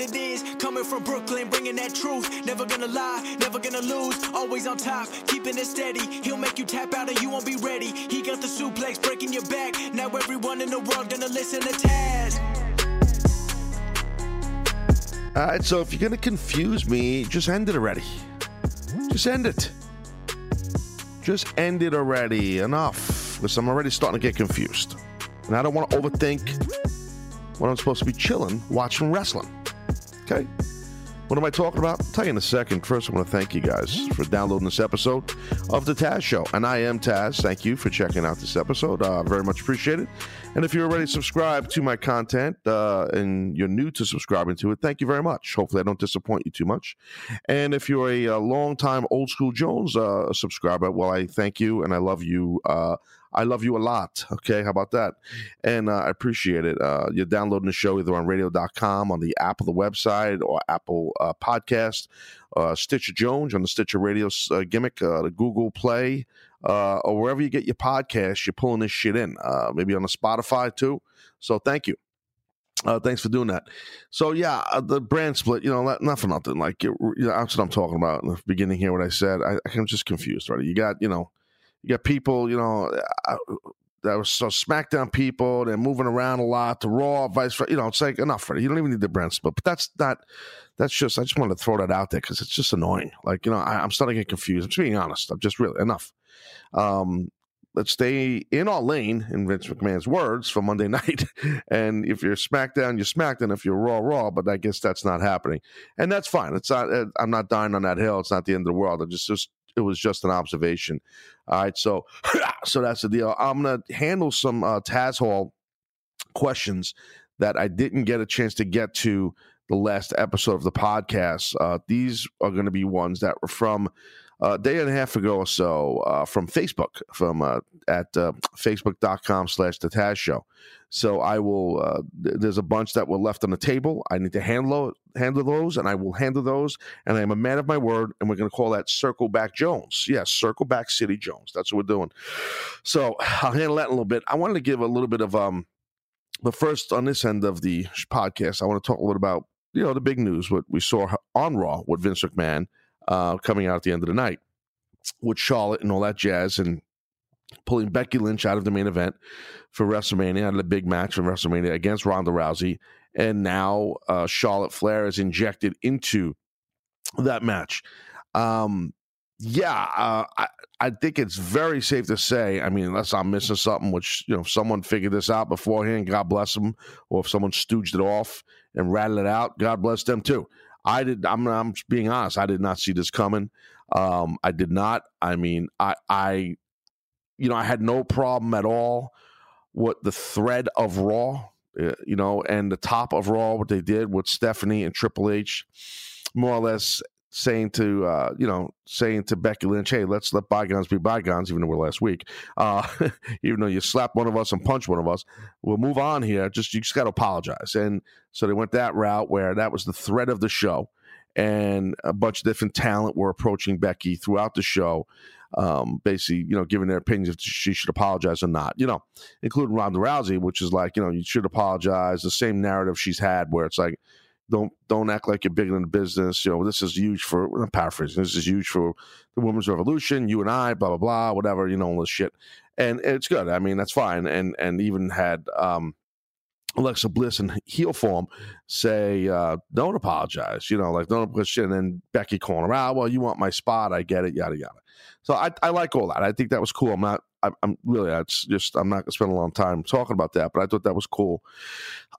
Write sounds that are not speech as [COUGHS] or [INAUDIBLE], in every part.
What it is. Coming from Brooklyn, bringing that truth. Never gonna lie, never gonna lose. Always on top, keeping it steady. He'll make you tap out and you won't be ready. He got the suplex breaking your back. Now everyone in the world gonna listen to Taz. All right, so if you're to confuse me, just end it already. Just end it. Just end it already. Enough. Because I'm already starting to get confused. And I don't want to overthink when I'm supposed to be chilling watching wrestling. Okay? What am I talking about? I'll tell you in a second. First, I want to thank you guys for downloading this episode of The Taz Show. And I am Taz. Thank you for checking out this episode. Uh, very much appreciated. And if you're already subscribed to my content uh, and you're new to subscribing to it, thank you very much. Hopefully, I don't disappoint you too much. And if you're a, a long time old school Jones uh, subscriber, well, I thank you and I love you. I love you a lot. Okay, how about that? And uh, I appreciate it. Uh, you're downloading the show either on radio.com, on the Apple the website, or Apple uh, Podcast, uh, Stitcher Jones on the Stitcher Radio uh, gimmick, uh, the Google Play, or wherever you get your podcast, You're pulling this shit in. Maybe on the Spotify too. So thank you. Uh, thanks for doing that. So yeah, uh, the brand split. You know, not, not for nothing. Like you know, that's what I'm talking about in the beginning here. What I said, I, I'm just confused. Right? You got you know you got people, you know, uh, that was so SmackDown people. They're moving around a lot to Raw, vice versa. You know, it's like enough for it. You don't even need the brand split. But that's not. That's just. I just wanted to throw that out there because it's just annoying. Like you know, I, am starting to get confused. I'm just being honest. I'm just really enough. Um, let's stay in our lane, in Vince McMahon's words, for Monday [LAUGHS] night. and if you're SmackDown, you're SmackDown. If you're Raw, Raw. But I guess that's not happening, and that's fine. It's not. uh, I'm not dying on that hill. It's not the end of the world. I just just it was just an observation. All right, so [LAUGHS] so that's the deal. I'm gonna handle some uh, Taz Hall questions that I didn't get a chance to get to the last episode of the podcast. Uh, these are going to be ones that were from a day and a half ago or so uh, from Facebook, from uh, at uh, facebook.com slash the Taz Show. So I will. Uh, th- there's a bunch that were left on the table. I need to handle handle those, and I will handle those. And I am a man of my word, and we're going to call that Circle Back Jones. Yes, Circle Back City Jones. That's what we're doing. So I'll handle that in a little bit. I wanted to give a little bit of um. But first, on this end of the podcast, I want to talk a little about you know the big news what we saw on Raw with Vince McMahon uh, coming out at the end of the night with Charlotte and all that jazz and pulling Becky Lynch out of the main event for WrestleMania, out of the big match from WrestleMania against Ronda Rousey. And now uh, Charlotte Flair is injected into that match. Um, yeah, uh, I, I think it's very safe to say. I mean, unless I'm missing something, which you know, if someone figured this out beforehand, God bless them, or if someone stooged it off and rattled it out, God bless them too. I did. I'm. I'm being honest. I did not see this coming. Um, I did not. I mean, I, I, you know, I had no problem at all with the thread of Raw, uh, you know, and the top of Raw, what they did with Stephanie and Triple H, more or less saying to, uh, you know, saying to Becky Lynch, hey, let's let bygones be bygones, even though we're last week. Uh, [LAUGHS] even though you slapped one of us and punched one of us, we'll move on here. Just, you just got to apologize. And so they went that route where that was the thread of the show and a bunch of different talent were approaching Becky throughout the show, um, basically, you know, giving their opinions if she should apologize or not, you know, including Ronda Rousey, which is like, you know, you should apologize. The same narrative she's had where it's like, don't don't act like you're bigger than the business. You know, this is huge for I'm paraphrasing. This is huge for the women's revolution. You and I, blah blah blah, whatever. You know, all this shit, and it's good. I mean, that's fine. And and even had um, Alexa Bliss in heel form say, uh, don't apologize, you know, like don't push in. And then Becky calling her out, well, you want my spot. I get it, yada, yada. So I, I like all that. I think that was cool. I'm not, I'm really, it's just, I'm not to spend a long time talking about that, but I thought that was cool.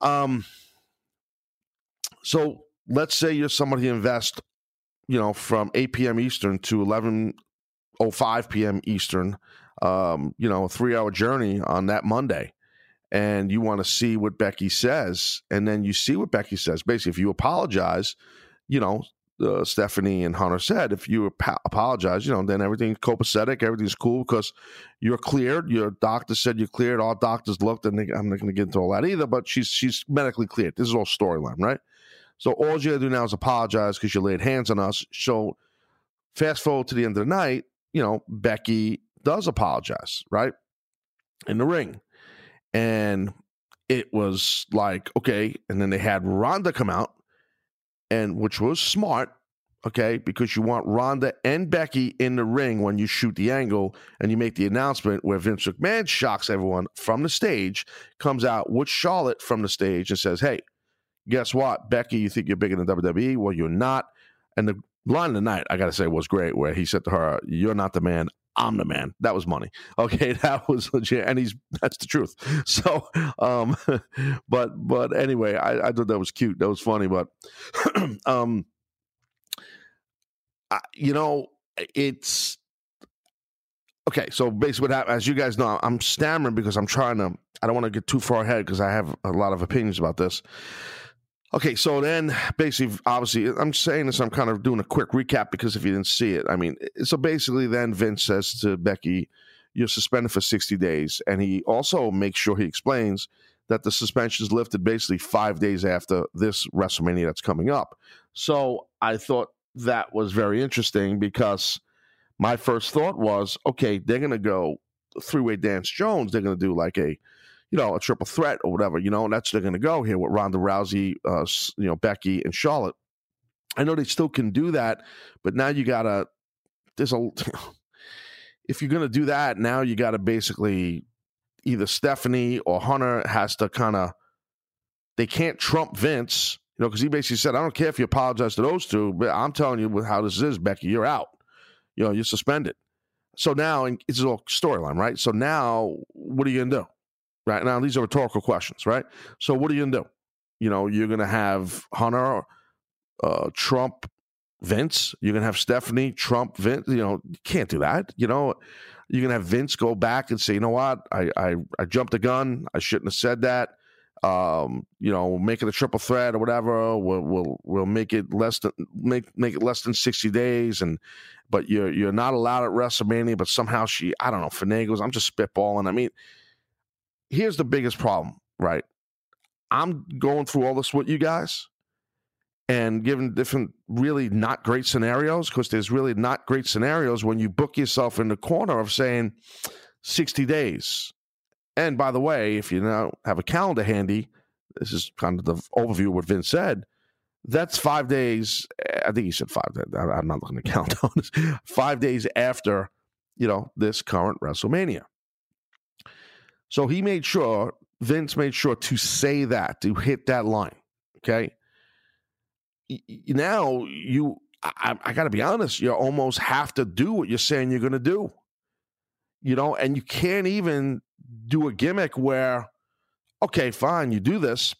Um, so let's say you're somebody who invest, you know, from 8 p.m. Eastern to 11.05 p.m. Eastern, um, you know, a three hour journey on that Monday and you want to see what Becky says, and then you see what Becky says. Basically, if you apologize, you know, uh, Stephanie and Hunter said, if you ap- apologize, you know, then everything's copacetic, everything's cool because you're cleared. Your doctor said you're cleared. All doctors looked, and they, I'm not going to get into all that either. But she's she's medically cleared. This is all storyline, right? So all you got to do now is apologize because you laid hands on us. So fast forward to the end of the night, you know, Becky does apologize, right? In the ring. And it was like, okay. And then they had Ronda come out, and which was smart, okay, because you want Ronda and Becky in the ring when you shoot the angle and you make the announcement where Vince McMahon shocks everyone from the stage, comes out with Charlotte from the stage and says, Hey, guess what? Becky, you think you're bigger than WWE? Well, you're not. And the line of the night, I got to say, was great, where he said to her, You're not the man. I'm the man. That was money. [LAUGHS] Okay, that was legit, and he's that's the truth. [LAUGHS] So, um, [LAUGHS] but but anyway, I, I thought that was cute. That was funny, but [CLEARS THROAT] um, I, you know, it's okay. So basically, what happened, as you guys know, I'm stammering because I'm trying to. I don't want to get too far ahead because I have a lot of opinions about this. Okay, so then basically, obviously, I'm saying this, I'm kind of doing a quick recap because if you didn't see it, I mean, so basically, then Vince says to Becky, You're suspended for 60 days. And he also makes sure he explains that the suspension is lifted basically five days after this WrestleMania that's coming up. So I thought that was very interesting because my first thought was, okay, they're going to go three way dance Jones. They're going to do like a you know, a triple threat or whatever, you know, and that's they're going to go here with Ronda Rousey, uh, you know, Becky and Charlotte. I know they still can do that, but now you got to, there's a, [LAUGHS] if you're going to do that, now you got to basically either Stephanie or Hunter has to kind of, they can't trump Vince, you know, because he basically said, I don't care if you apologize to those two, but I'm telling you how this is, Becky, you're out. You know, you're suspended. So now and it's all storyline, right? So now what are you going to do? Right now, these are rhetorical questions, right? So, what are you gonna do? You know, you're gonna have Hunter, uh, Trump, Vince. You're gonna have Stephanie, Trump, Vince. You know, you can't do that. You know, you're gonna have Vince go back and say, you know what, I I, I jumped the gun. I shouldn't have said that. Um, you know, make it a triple threat or whatever. We'll we'll we'll make it less than make make it less than sixty days, and but you're you're not allowed at WrestleMania. But somehow she, I don't know, finagles. I'm just spitballing. I mean here's the biggest problem, right? I'm going through all this with you guys and giving different really not great scenarios because there's really not great scenarios when you book yourself in the corner of saying 60 days. And by the way, if you now have a calendar handy, this is kind of the overview of what Vince said. That's five days. Eh, I think he said five. I'm not looking to [LAUGHS] count on this. Five days after, you know, this current WrestleMania. So he made sure, Vince made sure to say that, to hit that line. Okay. Now you, I, I got to be honest, you almost have to do what you're saying you're going to do. You know, and you can't even do a gimmick where, okay, fine, you do this.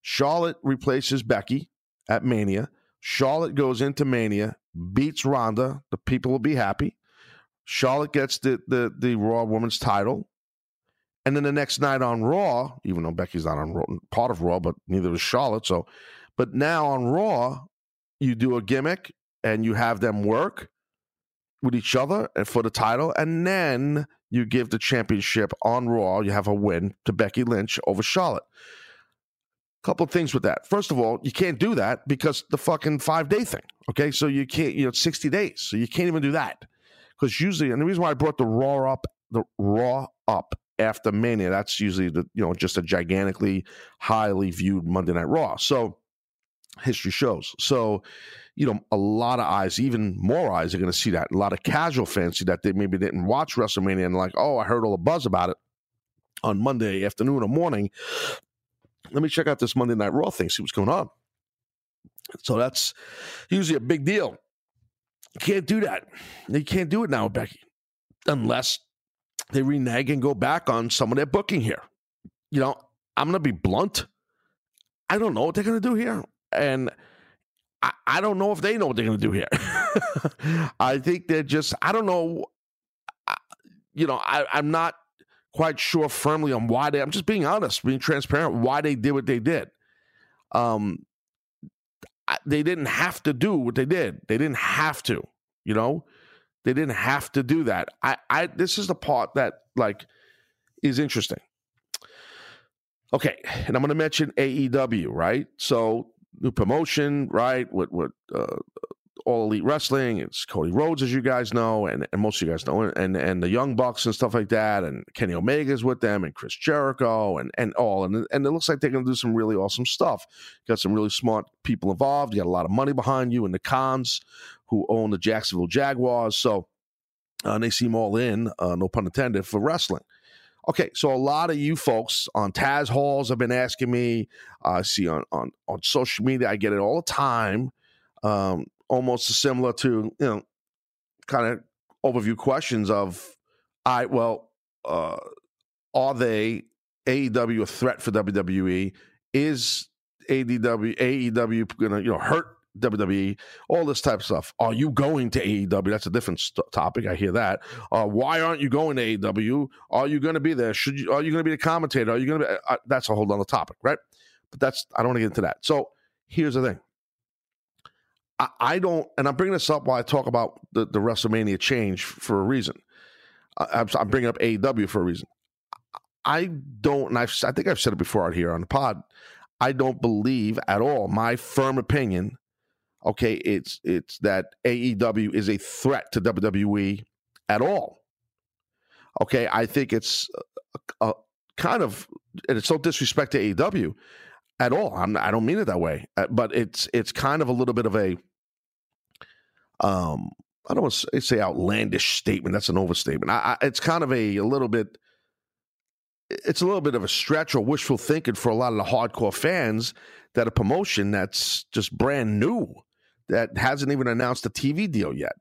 Charlotte replaces Becky at Mania. Charlotte goes into Mania, beats Ronda. The people will be happy. Charlotte gets the the the Raw Women's title. And then the next night on Raw, even though Becky's not on Raw, part of Raw, but neither is Charlotte. So, but now on Raw, you do a gimmick and you have them work with each other and for the title, and then you give the championship on Raw. You have a win to Becky Lynch over Charlotte. Couple things with that. First of all, you can't do that because the fucking five day thing. Okay, so you can't. You know, sixty days, so you can't even do that because usually, and the reason why I brought the Raw up, the Raw up after Mania. That's usually the you know just a gigantically highly viewed Monday Night Raw. So history shows. So you know a lot of eyes, even more eyes, are going to see that. A lot of casual fans see that they maybe didn't watch WrestleMania and like, oh, I heard all the buzz about it on Monday afternoon or morning. Let me check out this Monday Night Raw thing, see what's going on. So that's usually a big deal. You can't do that. You can't do it now, Becky, unless they renege and go back on some of their booking here. You know, I'm going to be blunt. I don't know what they're going to do here. And I, I don't know if they know what they're going to do here. [LAUGHS] I think they're just, I don't know. You know, I, I'm not quite sure firmly on why they, I'm just being honest, being transparent, why they did what they did. Um, they didn't have to do what they did. They didn't have to, you know, they didn't have to do that. I, I, this is the part that like is interesting. Okay, and I'm going to mention AEW, right? So new promotion, right? With with uh, all elite wrestling. It's Cody Rhodes, as you guys know, and, and most of you guys know, and and the Young Bucks and stuff like that, and Kenny Omega's with them, and Chris Jericho, and and all, and and it looks like they're going to do some really awesome stuff. Got some really smart people involved. You got a lot of money behind you, and the Khans who own the Jacksonville Jaguars, so uh, they seem all in, uh, no pun intended, for wrestling. Okay, so a lot of you folks on Taz Halls have been asking me. I uh, see on, on on social media, I get it all the time. Um, almost similar to you know, kind of overview questions of, I well, uh, are they AEW a threat for WWE? Is AEW AEW gonna you know hurt WWE, all this type of stuff. Are you going to AEW? That's a different st- topic. I hear that. Uh, why aren't you going to AEW? Are you going to be there? Should you? Are you going to be the commentator? Are you going to be? Uh, uh, that's a whole other topic, right? But that's I don't want to get into that. So here's the thing. I, I, don't, and I'm bringing this up while I talk about the, the WrestleMania change for a reason. I, I'm bringing up AEW for a reason. I don't, and I've, I think I've said it before out here on the pod. I don't believe at all. My firm opinion okay, it's it's that AEW is a threat to WWE at all. Okay, I think it's a, a kind of and it's no disrespect to AEW at all. I'm, I don't mean it that way, uh, but it's it's kind of a little bit of a um I don't want to say outlandish statement. That's an overstatement. I, I, it's kind of a, a little bit. It's a little bit of a stretch or wishful thinking for a lot of the hardcore fans that a promotion that's just brand new that hasn't even announced a TV deal yet.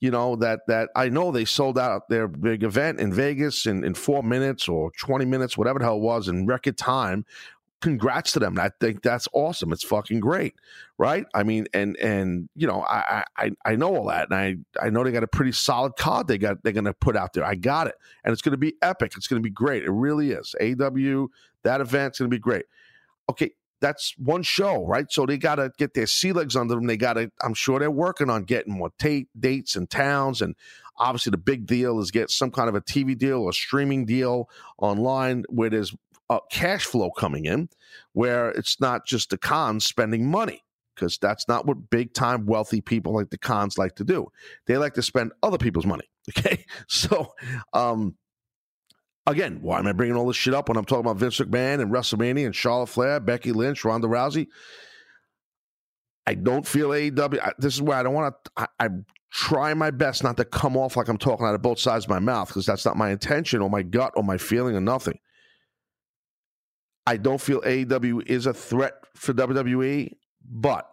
You know that that I know they sold out their big event in Vegas in, in four minutes or twenty minutes, whatever the hell it was, in record time. Congrats to them. I think that's awesome. It's fucking great, right? I mean, and and you know, I I I know all that, and I I know they got a pretty solid card they got they're gonna put out there. I got it, and it's gonna be epic. It's gonna be great. It really is. AW that event's gonna be great. Okay, that's one show, right? So they got to get their sea legs under them. They got to, I'm sure they're working on getting more t- dates and towns. And obviously, the big deal is get some kind of a TV deal or streaming deal online where there's a cash flow coming in, where it's not just the Khans spending money, because that's not what big time wealthy people like the Khans like to do. They like to spend other people's money. [LAUGHS] Okay. So, um, Again, why am I bringing all this shit up when I'm talking about Vince McMahon and WrestleMania and Charlotte Flair, Becky Lynch, Ronda Rousey? I don't feel AEW. I, this is where I don't want to. I, I try my best not to come off like I'm talking out of both sides of my mouth because that's not my intention or my gut or my feeling or nothing. I don't feel AEW is a threat for WWE, but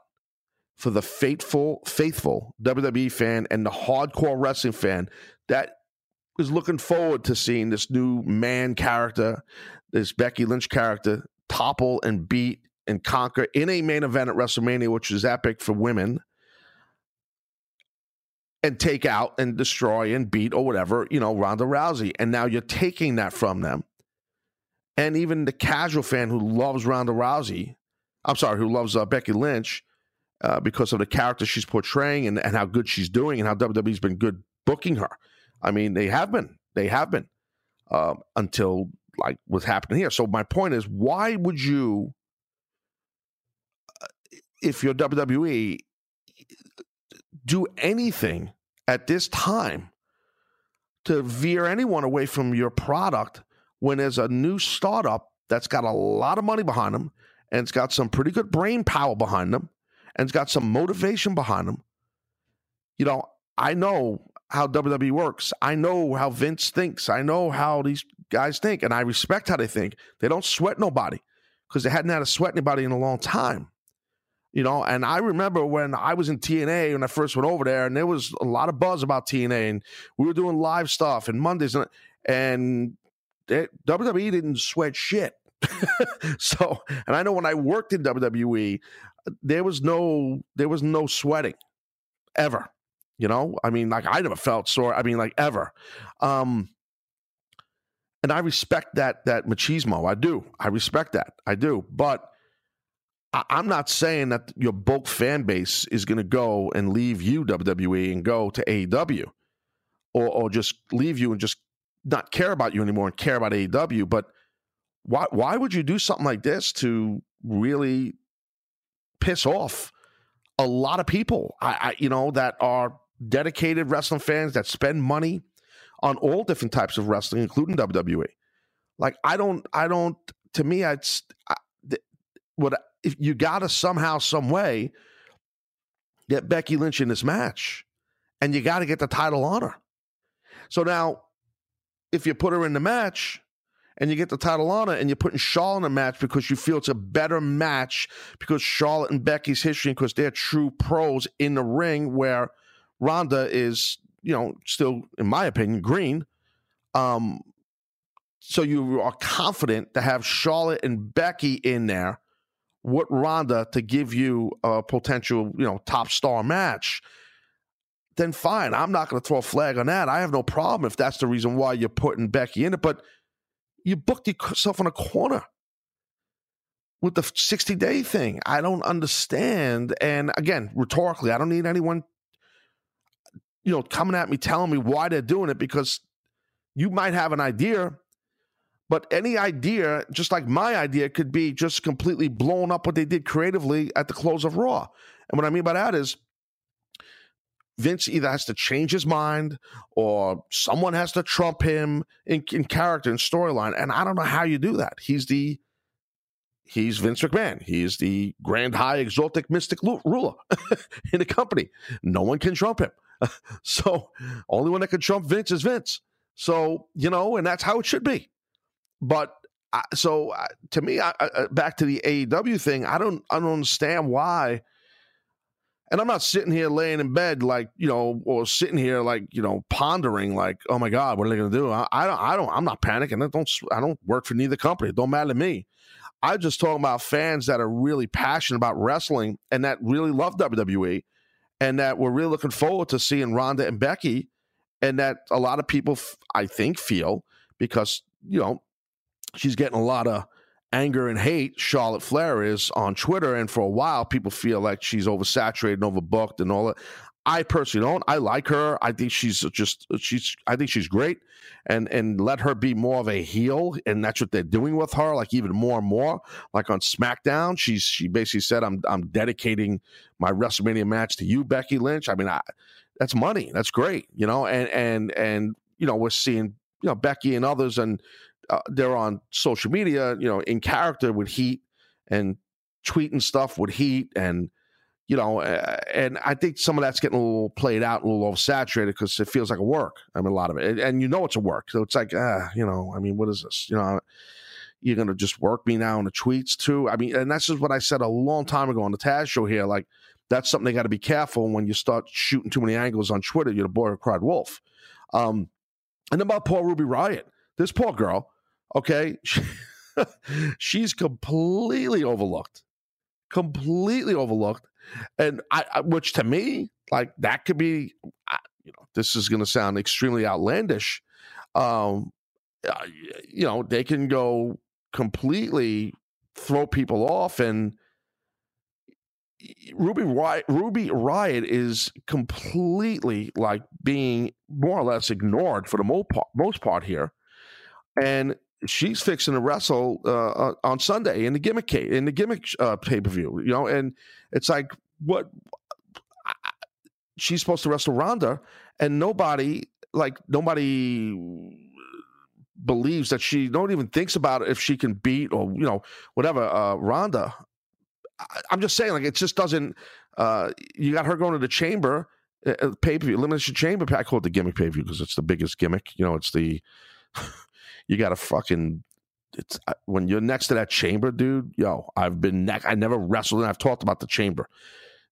for the faithful, faithful WWE fan and the hardcore wrestling fan, that is looking forward to seeing this new man character, this Becky Lynch character, topple and beat and conquer in a main event at WrestleMania, which is epic for women, and take out and destroy and beat or whatever, you know, Ronda Rousey. And now you're taking that from them. And even the casual fan who loves Ronda Rousey, I'm sorry, who loves uh, Becky Lynch uh, because of the character she's portraying and, and how good she's doing and how WWE's been good booking her. I mean, they have been. They have been um, until like what's happening here. So my point is, why would you, uh, if you're WWE, do anything at this time to veer anyone away from your product when there's a new startup that's got a lot of money behind them and it's got some pretty good brain power behind them and it's got some motivation behind them. You know, I know how WWE works. I know how Vince thinks. I know how these guys think, and I respect how they think. They don't sweat nobody because they hadn't had to sweat anybody in a long time. You know, and I remember when I was in TNA when I first went over there, and there was a lot of buzz about TNA, and we were doing live stuff and Mondays, and, and WWE didn't sweat shit. [LAUGHS] so, and I know when I worked in WWE, there was no there was no sweating ever you know, I mean, like I never felt sore. I mean, like ever. Um, and I respect that that machismo. I do. I respect that. I do. But I, am not saying that your bulk fan base is going to go and leave you WWE and go to AEW, or or just leave you and just not care about you anymore and care about AEW. But why why would you do something like this to really piss off a lot of people? I, I you know that are dedicated wrestling fans that spend money on all different types of wrestling, including WWE. Like I don't, I don't. To me, it's I, what if you got to somehow, some way, get Becky Lynch in this match, and you got to get the title on her. So now, if you put her in the match, and you get the title on it, and you're putting Charlotte in a match because you feel it's a better match because Charlotte and Becky's history, because they're true pros in the ring, where Ronda is, you know, still, in my opinion, green. Um, so you are confident to have Charlotte and Becky in there with Ronda to give you a potential, you know, top star match, then fine. I'm not going to throw a flag on that. I have no problem if that's the reason why you're putting Becky in it. But you booked yourself in a corner with the 60 day thing. I don't understand. And again, rhetorically, I don't need anyone, you know, coming at me telling me why they're doing it because you might have an idea but any idea, just like my idea, could be just completely blown up what they did creatively at the close of Raw. And what I mean by that is Vince either has to change his mind or someone has to trump him in, in character and storyline. And I don't know how you do that. He's the he's Vince McMahon. He's the grand high exotic mystic ruler [LAUGHS] in the company. No one can trump him. [LAUGHS] so only one that can trump Vince is Vince. So, you know, and that's how it should be. But so uh, to me, I, uh, back to the AEW thing, I don't I don't understand why. And I'm not sitting here laying in bed like you know, or sitting here like you know, pondering like, oh my god, what are they going to do? I, I don't, I don't, I'm not panicking. I don't, I don't work for neither company. It don't matter to me. I'm just talking about fans that are really passionate about wrestling and that really love WWE, and that we're really looking forward to seeing Ronda and Becky, and that a lot of people, I think, feel because you know she's getting a lot of anger and hate charlotte flair is on twitter and for a while people feel like she's oversaturated and overbooked and all that. I personally don't. I like her. I think she's just she's i think she's great. And and let her be more of a heel and that's what they're doing with her like even more and more. Like on smackdown she's she basically said i'm i'm dedicating my wrestlemania match to you becky lynch. I mean I, that's money. That's great you know? And and and you know we're seeing you know becky and others and uh, they're on social media, you know, in character with heat and tweeting stuff with heat and you know, uh, and I think some of that's getting a little played out, a little oversaturated because it feels like a work. I mean, a lot of it, and, you know, it's a work. So it's like, ah, you know, I mean, what is this? You know, you're gonna just work me now in the tweets too. I mean, and that's just what I said a long time ago on the Taz show here. Like, that's something they got to be careful when you start shooting too many angles on Twitter. You're the boy who cried wolf. Um, and about Paul Ruby Riott, this poor girl Okay. [LAUGHS] She's completely overlooked. Completely overlooked. And I, which to me, like that could be, you know, this is going to sound extremely outlandish. Um, uh, you know, they can go completely throw people off and Ruby Riott, Ruby Riott is completely like being more or less ignored for the most part here. And she's fixing to wrestle uh, on Sunday in the gimmick in the gimmick uh, pay per view. You know, and it's like what she's supposed to wrestle Ronda, and nobody like nobody believes that she don't even thinks about if she can beat or you know whatever uh, Ronda. I, am just saying, like it just doesn't. Uh, you got her going to the chamber uh, uh pay per view, elimination chamber. I call it the gimmick pay per view because it's the biggest gimmick. You know, it's the you got to fucking it's when you're next to that chamber, dude. Yo, I've been neck. I never wrestled, and I've talked about the chamber.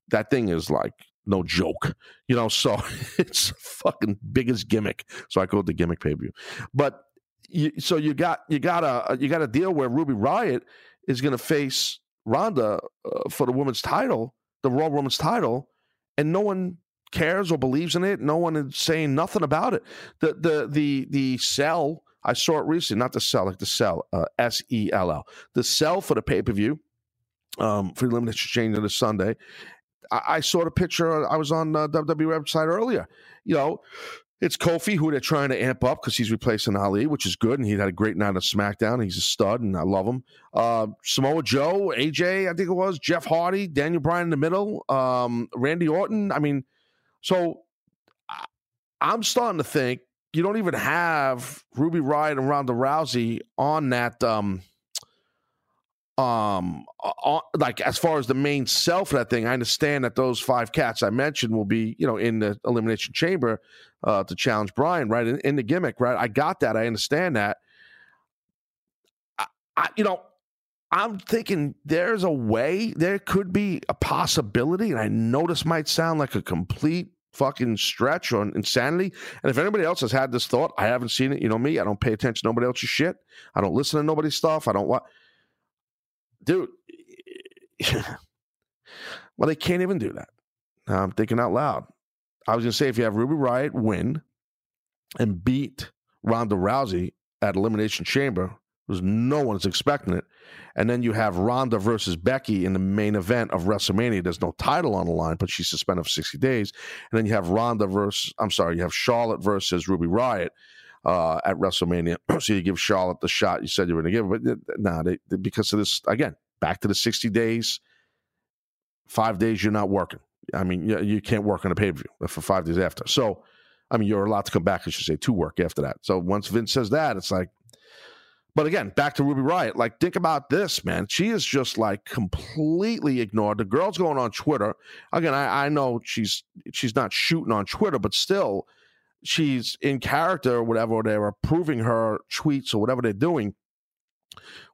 That thing is like no joke, you know. So [LAUGHS] it's fucking biggest gimmick. So I call it the gimmick pay per view. But you, so you got you got a you got a deal where Ruby Riott is going to face Ronda uh, for the women's title, the Raw Women's title, and no one cares or believes in it. No one is saying nothing about it. The the the the sell I saw it recently, not the sell, like the sell, uh, S E L L. The sell for the pay per view um, for the elimination chamber on this Sunday. I, I saw the picture. I was on uh, WWE website earlier. You know, it's Kofi who they're trying to amp up because he's replacing Ali, which is good, and he had a great night on SmackDown. He's a stud, and I love him. Uh, Samoa Joe, AJ, I think it was Jeff Hardy, Daniel Bryan in the middle, um, Randy Orton. I mean, so I'm starting to think you don't even have Ruby Riott and Ronda Rousey on that. Um, um on, like as far as the main self of that thing i understand that those five cats i mentioned will be you know in the elimination chamber uh to challenge Bryan right? In, in the gimmick right? I got that. I understand that. I, I you know i'm thinking there's a way there could be a possibility and i know this might sound like a complete fucking stretch on insanity. And if anybody else has had this thought, I haven't seen it. You know me, I don't pay attention to nobody else's shit. I don't listen to nobody's stuff. I don't want dude. [LAUGHS] well, they can't even do that. Now I'm thinking out loud. I was gonna say if you have Ruby Riott win and beat Ronda Rousey at Elimination Chamber, because no one's expecting it, and then you have Ronda versus Becky in the main event of WrestleMania. There's no title on the line, but she's suspended for 60 days. And then you have Ronda versus, I'm sorry, you have Charlotte versus Ruby Riott uh, at WrestleMania. [CLEARS THROAT] so you give Charlotte the shot you said you were going to give, but no, nah, they, they, because of this again, back to the 60 days, five days you're not working. I mean, you, you can't work on a pay per view for five days after. So, I mean, you're allowed to come back, I should say, to work after that. So once Vince says that, it's like, but again, back to Ruby Riott. Like, think about this, man. She is just like completely ignored. The girl's going on Twitter. Again, I, I know she's she's not shooting on Twitter, but still, she's in character or whatever. They're approving her tweets or whatever they're doing.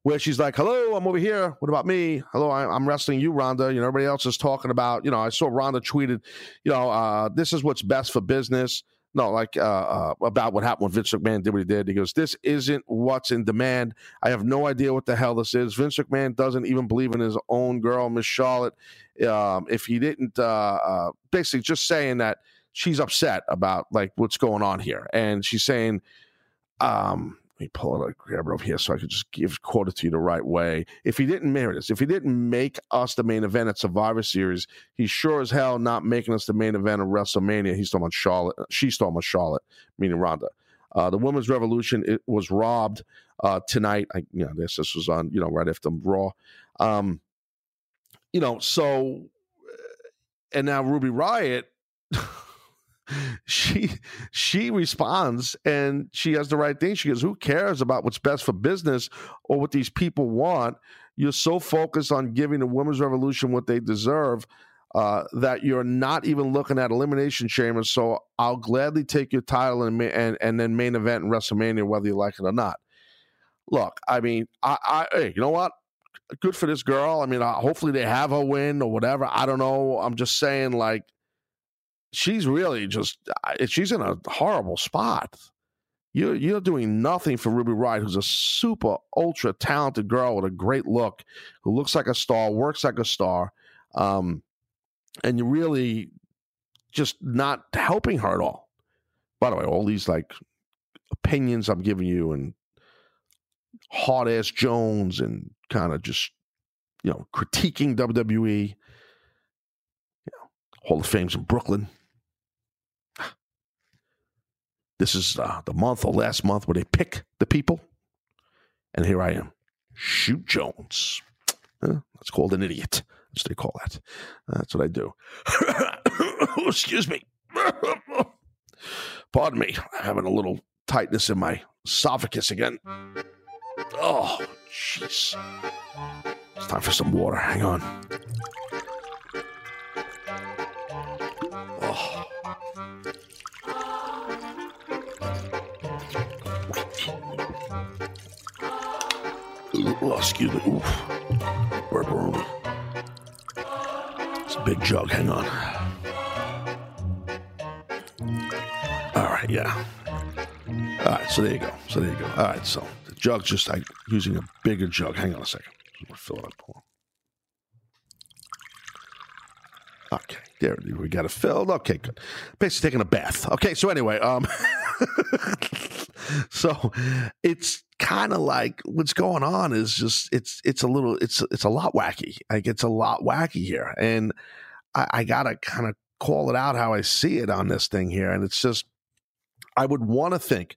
Where she's like, "Hello, I'm over here. What about me? Hello, I, I'm wrestling you, Ronda. You know, everybody else is talking about. You know, I saw Ronda tweeted, you know, uh, this is what's best for business." No, like uh, uh, about what happened when Vince McMahon did what he did. He goes, "This isn't what's in demand. I have no idea what the hell this is." Vince McMahon doesn't even believe in his own girl, Miss Charlotte. Um, if he didn't, uh, uh, basically just saying that she's upset about like what's going on here, and she's saying, um, let me pull it, up, grab it over here so I could just give quote it to you the right way. If he didn't merit us, if he didn't make us the main event at Survivor Series, he's sure as hell not making us the main event of WrestleMania. He's talking about Charlotte. She's talking about Charlotte, meaning Ronda. Uh, the women's revolution it was robbed uh, tonight. I, you know, this this was on you know right after Raw. Um, you know, so and now Ruby Riott. [LAUGHS] she she responds and she has the right thing. She goes, "Who cares about what's best for business or what these people want? You're so focused on giving the women's revolution what they deserve." Uh, that you're not even looking at elimination chamber. So I'll gladly take your title and and and then main event in WrestleMania, whether you like it or not. Look, I mean, I, I hey, you know what? Good for this girl. I mean, hopefully they have a win or whatever. I don't know. I'm just saying, like, she's really just she's in a horrible spot. You're you're doing nothing for Ruby Riott, who's a super ultra talented girl with a great look, who looks like a star, works like a star. Um, and you're really just not helping her at all. By the way, all these like opinions I'm giving you and hard ass Jones and kind of just you know critiquing WWE, you know, Hall of Fame's in Brooklyn. This is uh, the month or last month where they pick the people, and here I am, shoot Jones. Huh? That's called an idiot. That's they call that. That's what I do. [COUGHS] excuse me. [COUGHS] Pardon me. I'm having a little tightness in my esophagus again. Oh, jeez. It's time for some water. Hang on. Oh, excuse me. Oof. Pepperoni. It's a big jug. Hang on. All right, yeah. All right, so there you go. So there you go. All right, so the jug's just like using a bigger jug. Hang on a second. I'm gonna fill it up. Okay, there we got it filled. Okay, good. Basically taking a bath. Okay, so anyway, um, [LAUGHS] so it's kind of like what's going on is just it's it's a little it's it's a lot wacky. Like it's a lot wacky here, and I, I gotta kind of call it out how I see it on this thing here, and it's just I would want to think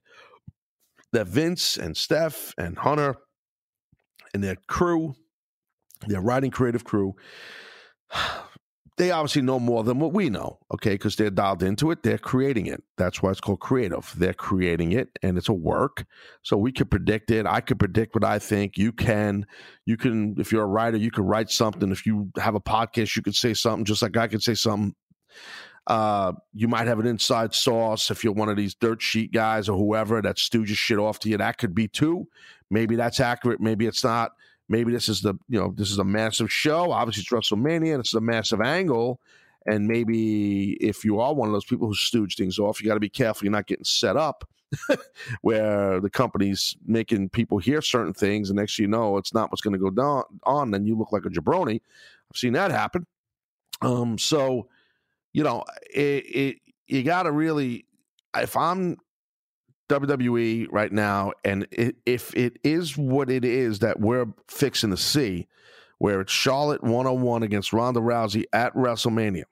that Vince and Steph and Hunter and their crew, their writing creative crew, they obviously know more than what we know, okay? Because they're dialed into it, they're creating it. That's why it's called creative. They're creating it, and it's a work. So we could predict it. I could predict what I think. You can. You can. If you're a writer, you can write something. If you have a podcast, you could say something, just like I could say something. Uh, you might have an inside sauce if you're one of these dirt sheet guys or whoever that stooges shit off to you. That could be too. Maybe that's accurate. Maybe it's not maybe this is the you know this is a massive show. Obviously, it's WrestleMania, it's a massive angle. And maybe if you are one of those people who stooge things off, you got to be careful you're not getting set up [LAUGHS] where the company's making people hear certain things, and next you know it's not what's going to go down on. Then you look like a jabroni. I've seen that happen. Um, so you know, it, it you got to really. If I'm WWE right now, and it, if it is what it is that we're fixing to see, where it's Charlotte 101 against Ronda Rousey at WrestleMania.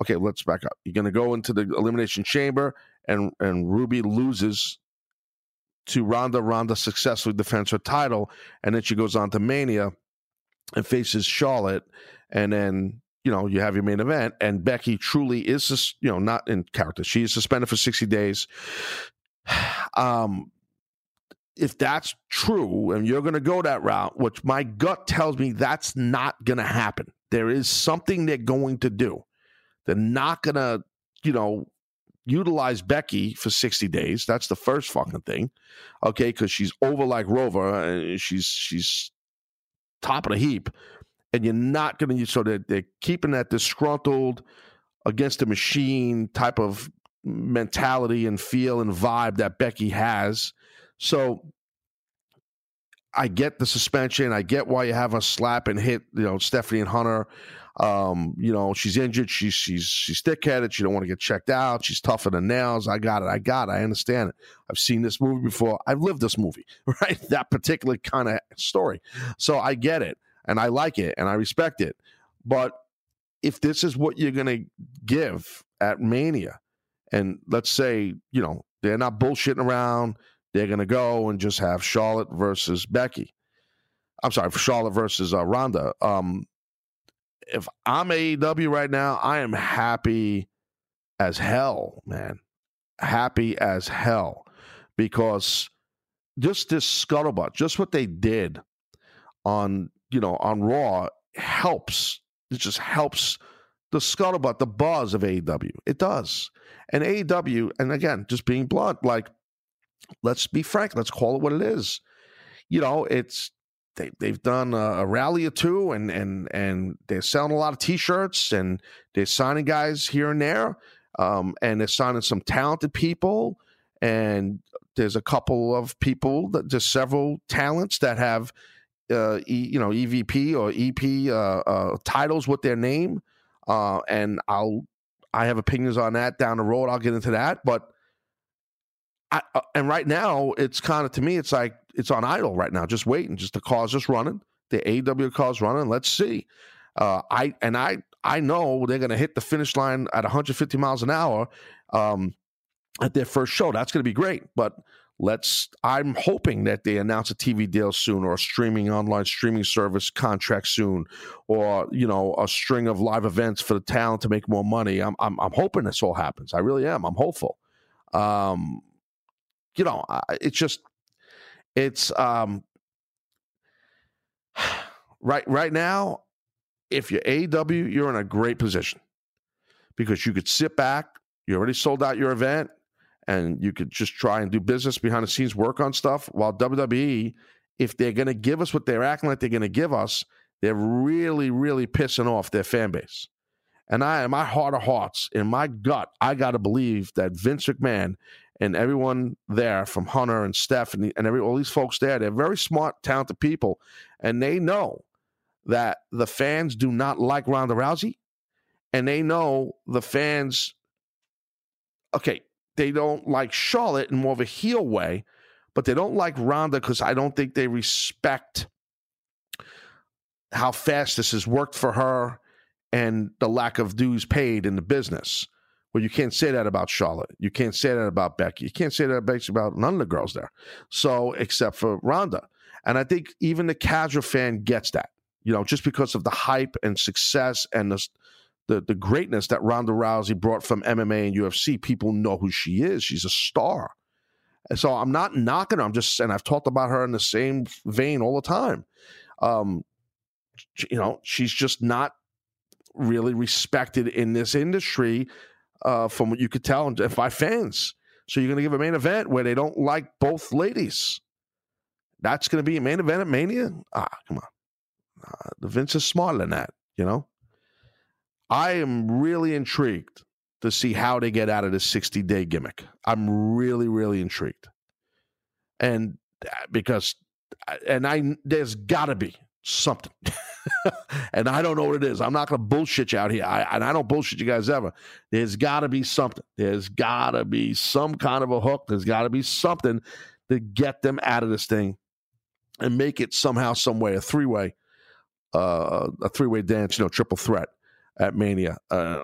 Okay, let's back up. You're going to go into the Elimination Chamber, and and Ruby loses to Ronda. Ronda successfully defends her title, and then she goes on to Mania and faces Charlotte, and then you know you have your main event, and Becky truly is you know not in character. She is suspended for 60 days [SIGHS] um, if that's true and you're going to go that route, which my gut tells me that's not going to happen, there is something they're going to do. They're not going to, you know, utilize Becky for 60 days. That's the first fucking thing. Okay, because she's over like Rover and she's she's top of the heap. And you're not going to, so they're, they're keeping that disgruntled against the machine type of mentality and feel and vibe that Becky has. So I get the suspension. I get why you have a slap and hit, you know, Stephanie and Hunter. Um, you know, she's injured. She's she's she's thick headed. She don't want to get checked out. She's tougher than nails. I got it. I got it. I understand it. I've seen this movie before. I've lived this movie, [LAUGHS] right? That particular kind of story. So I get it and I like it and I respect it. But if this is what you're gonna give at Mania, and let's say, you know, they're not bullshitting around. They're going to go and just have Charlotte versus Becky. I'm sorry, Charlotte versus uh, Ronda. Um, if I'm AEW right now, I am happy as hell, man. Happy as hell because just this scuttlebutt, just what they did on, you know, on Raw helps. It just helps the scuttlebutt, the buzz of AEW. It does. And AEW, and again, just being blunt, like, let's be frank, let's call it what it is. You know, it's they they've done a, a rally or two, and and and they're selling a lot of T-shirts, and they're signing guys here and there, um, and they're signing some talented people, and there's a couple of people that there's several talents that have. Uh, e, you know, EVP or EP uh, uh, titles with their name, uh, and I'll I have opinions on that down the road. I'll get into that, but I, uh, and right now it's kind of to me it's like it's on idle right now, just waiting, just the car's just running, the AW car's running. Let's see. Uh, I and I I know they're going to hit the finish line at 150 miles an hour um, at their first show. That's going to be great, but let's i'm hoping that they announce a tv deal soon or a streaming online streaming service contract soon or you know a string of live events for the talent to make more money. I'm i'm, I'm hoping this all happens. I really am. I'm hopeful. Um you know it's just it's um [SIGHS] right right now if you're aw you're in a great position because you could sit back. You already sold out your event and you could just try and do business behind the scenes, work on stuff. While WWE, if they're going to give us what they're acting like they're going to give us, they're really, really pissing off their fan base. And I, in my heart of hearts, in my gut, I got to believe that Vince McMahon and everyone there, from Hunter and Steph and, and every all these folks there, they're very smart, talented people, and they know that the fans do not like Ronda Rousey, and they know the fans. Okay, they don't like Charlotte in more of a heel way, but they don't like Ronda because I don't think they respect how fast this has worked for her and the lack of dues paid in the business. Well, you can't say that about Charlotte. You can't say that about Becky. You can't say that about none of the girls there. So, except for Ronda. And I think even the casual fan gets that, you know, just because of the hype and success and the, the, the greatness that Ronda Rousey brought from MMA and UFC. People know who she is. She's a star. And so I'm not knocking her. I'm just, and I've talked about her in the same vein all the time. Um, you know, she's just not really respected in this industry uh, from what you could tell by fans. So you're going to give a main event where they don't like both ladies. That's going to be a main event at Mania? Ah, come on. Uh, the Vince is smarter than that, you know? I am really intrigued to see how they get out of this 60 day gimmick. I'm really, really intrigued. And uh, because, uh, and I, there's got to be something. [LAUGHS] and I don't know what it is. I'm not going to bullshit you out here. I, and I don't bullshit you guys ever. There's got to be something. There's got to be some kind of a hook. There's got to be something to get them out of this thing and make it somehow, some way, a three way, uh, a three way dance, you know, triple threat at Mania. Uh,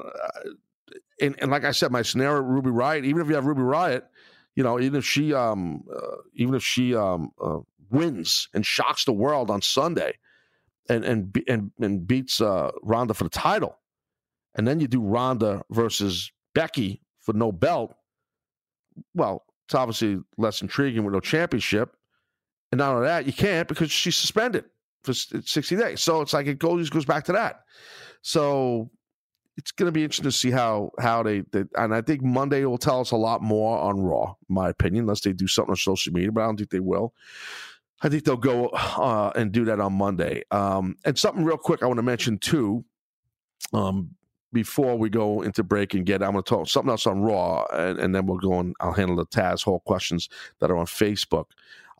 and, and like I said, my scenario, Ruby Riott, even if you have Ruby Riott, you know, even if she, um, uh, even if she um, uh, wins and shocks the world on Sunday, and and and, and beats uh, Ronda for the title, and then you do Ronda versus Becky for no belt. Well, it's obviously less intriguing with no championship. And not only that, you can't because she's suspended for 60 days. So it's like it goes goes back to that. So it's going to be interesting to see how how they, they, and I think Monday will tell us a lot more on Raw, my opinion, unless they do something on social media, but I don't think they will. I think they'll go uh, and do that on Monday. Um, and something real quick I want to mention too, um, before we go into break and get, I'm going to talk something else on Raw, and, and then we'll go and I'll handle the Taz Hall questions that are on Facebook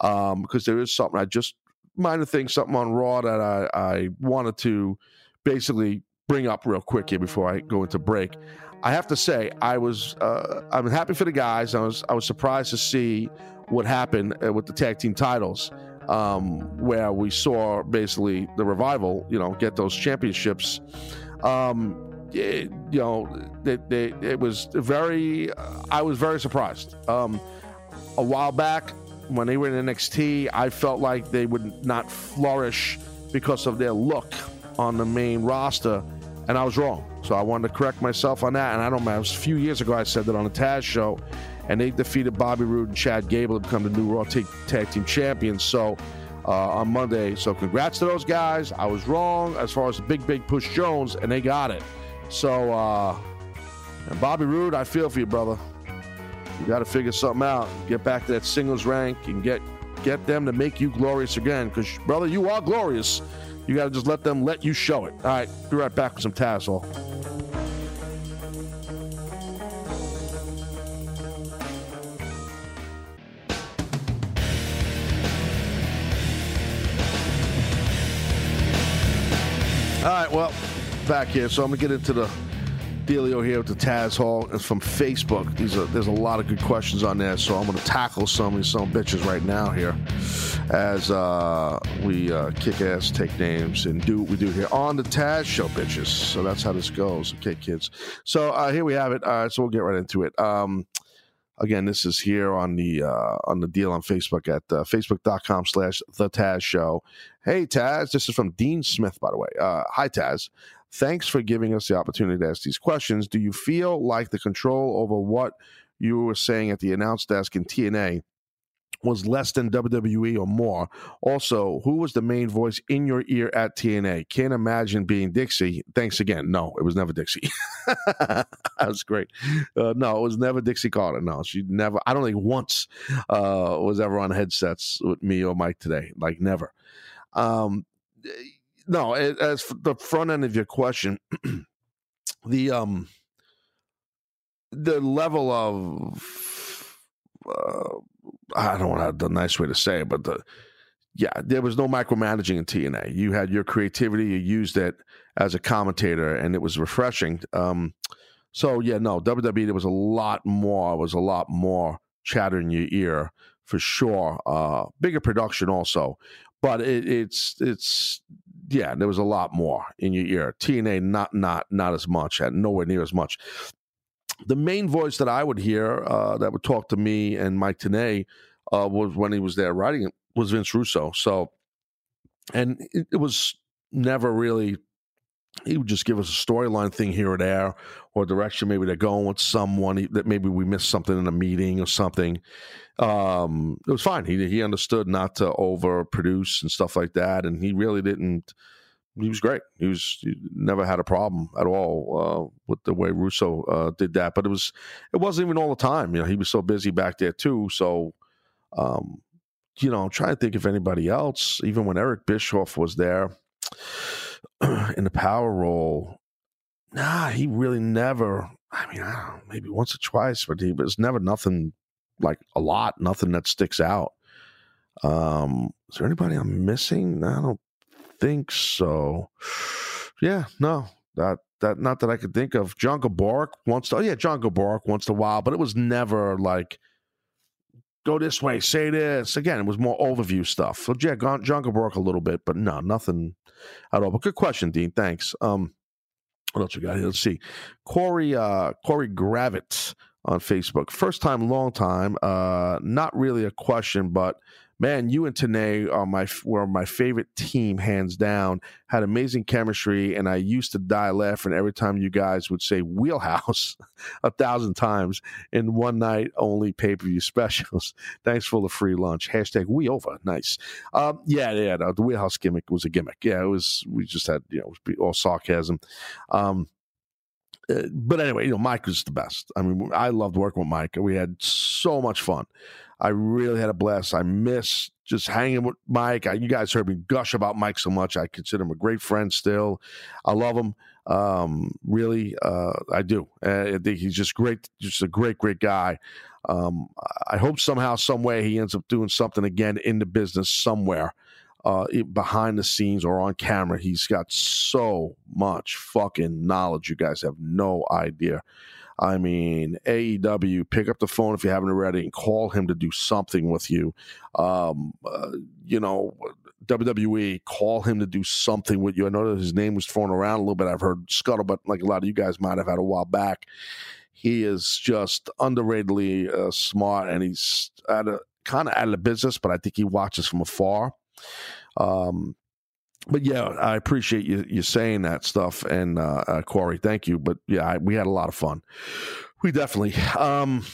um, because there is something I just minor thing, something on Raw that I, I wanted to basically bring up real quick here before I go into break. I have to say I was uh, I'm happy for the guys. I was I was surprised to see what happened uh, with the tag team titles um, where we saw basically the revival, you know, get those championships. Um, it, you know, they, they, it was very, uh, I was very surprised. Um, a while back, when they were in NXT, I felt like they would not flourish because of their look on the main roster, and I was wrong. So I wanted to correct myself on that. And I don't know, it was a few years ago I said that on the Taz show, and they defeated Bobby Roode and Chad Gable to become the new Raw Tag, tag Team Champions. So uh, on Monday, so congrats to those guys. I was wrong as far as the Big Big Push Jones, and they got it. So uh, and Bobby Roode, I feel for you, brother. You got to figure something out. Get back to that singles rank and get get them to make you glorious again. Because brother, you are glorious. You got to just let them let you show it. All right, be right back with some Taz Hall. All right, well, back here. So I'm gonna get into the dealio here with the Taz Hall. It's from Facebook. Are there's a lot of good questions on there, so I'm gonna tackle some of these some bitches right now here as uh, we uh, kick ass, take names, and do what we do here on the Taz Show, bitches. So that's how this goes. Okay, kids. So uh, here we have it. All right, so we'll get right into it. Um, again, this is here on the uh, on the deal on Facebook at uh, facebook.com slash the Taz Show. Hey Taz, this is from Dean Smith, by the way. Uh, hi Taz. Thanks for giving us the opportunity to ask these questions. Do you feel like the control over what you were saying at the announce desk in TNA was less than WWE or more. Also, who was the main voice in your ear at TNA? Can't imagine being Dixie. Thanks again. No, it was never Dixie. [LAUGHS] that was great. Uh, no, it was never Dixie Carter. No, she never, I don't think once uh, was ever on headsets with me or Mike Tenay. Like, never. Um, no, as the front end of your question, [CLEARS THROAT] the um, the level of uh, I don't know the nice way to say it, but the yeah, there was no micromanaging in TNA. You had your creativity, you used it as a commentator, and it was refreshing. Um, so yeah, no, WWE there was a lot more, was a lot more chatter in your ear for sure. Uh, bigger production also, but it, it's it's yeah, there was a lot more in your ear. TNA not not not as much, and nowhere near as much. The main voice that I would hear uh, that would talk to me and Mike Tenay uh, was when he was there writing it was Vince Russo. So, and it, it was never really. He would just give us a storyline thing here or there, or direction. Maybe they're going with someone that maybe we missed something in a meeting or something. Um, it was fine. He he understood not to overproduce and stuff like that, and he really didn't he was great. He was he never had a problem at all uh, with the way Russo uh, did that. But it was it wasn't even all the time. You know, he was so busy back there too. So, um, you know, I'm trying to think if anybody else, even when Eric Bischoff was there [CLEARS THROAT] in the power role, nah, he really never. I mean, I don't know, maybe once or twice, but he was never nothing like a lot, nothing that sticks out. Um, is there anybody I'm missing? I don't think so. Yeah, no, that that not that I could think of. John Gaburick once. Oh yeah, John Gaburick once in a while, but it was never like go this way, say this. Again, it was more overview stuff. So yeah, John, John Gaburick a little bit, but no, nothing at all. But good question, Dean. Thanks. Um, what else we got here? Let's see. Corey uh, Corey Gravitz on Facebook. First time, long time. Uh, not really a question, but man, you and Tenay are my were my favorite team, hands down. Had amazing chemistry, and I used to die laughing every time you guys would say "wheelhouse" [LAUGHS] a thousand times in one night only pay per view specials. [LAUGHS] Thanks for the free lunch. Hashtag we over. Nice. Um, yeah, yeah. No, the wheelhouse gimmick was a gimmick. Yeah, it was. We just had you know all sarcasm. Um, uh, but anyway, you know, Mike was the best. I mean, I loved working with Mike. We had so much fun. I really had a blast. I miss just hanging with Mike. I, you guys heard me gush about Mike so much. I consider him a great friend still. I love him. Um, really, uh, I do. Uh, I think he's just great, just a great, great guy. Um, I hope somehow, some way, he ends up doing something again in the business somewhere. Uh, behind the scenes or on camera, he's got so much fucking knowledge. You guys have no idea. I mean, AEW, pick up the phone if you haven't already and call him to do something with you. Um, uh, you know, WWE, call him to do something with you. I know that his name was thrown around a little bit. I've heard scuttlebutt, like a lot of you guys might have had a while back. He is just underratedly uh, smart, and he's kind of out of business, but I think he watches from afar. Um, but yeah, I appreciate you you saying that stuff, and uh, uh, Corey, thank you. But yeah, I, we had a lot of fun. We definitely, um,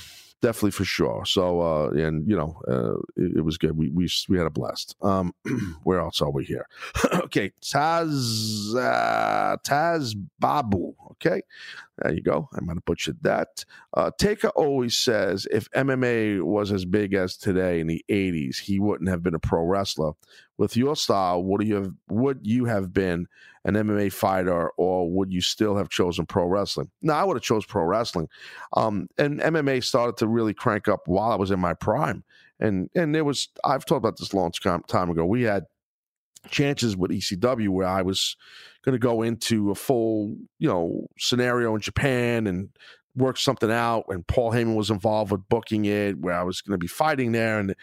definitely for sure. So, uh, and you know, uh, it, it, was good. We we we had a blast. Um, [CLEARS THROAT] where else are we here? [CLEARS THROAT] okay, Taz uh, Taz Babu. Okay, there you go. I'm might have butchered that. Uh, Taker always says if MMA was as big as today in the '80s, he wouldn't have been a pro wrestler. With your style, would you have would you have been an MMA fighter, or would you still have chosen pro wrestling? No, I would have chose pro wrestling. Um, and MMA started to really crank up while I was in my prime, and and there was I've talked about this long time ago. We had chances with ECW where I was going to go into a full, you know, scenario in Japan and work something out. And Paul Heyman was involved with booking it, where I was going to be fighting there, and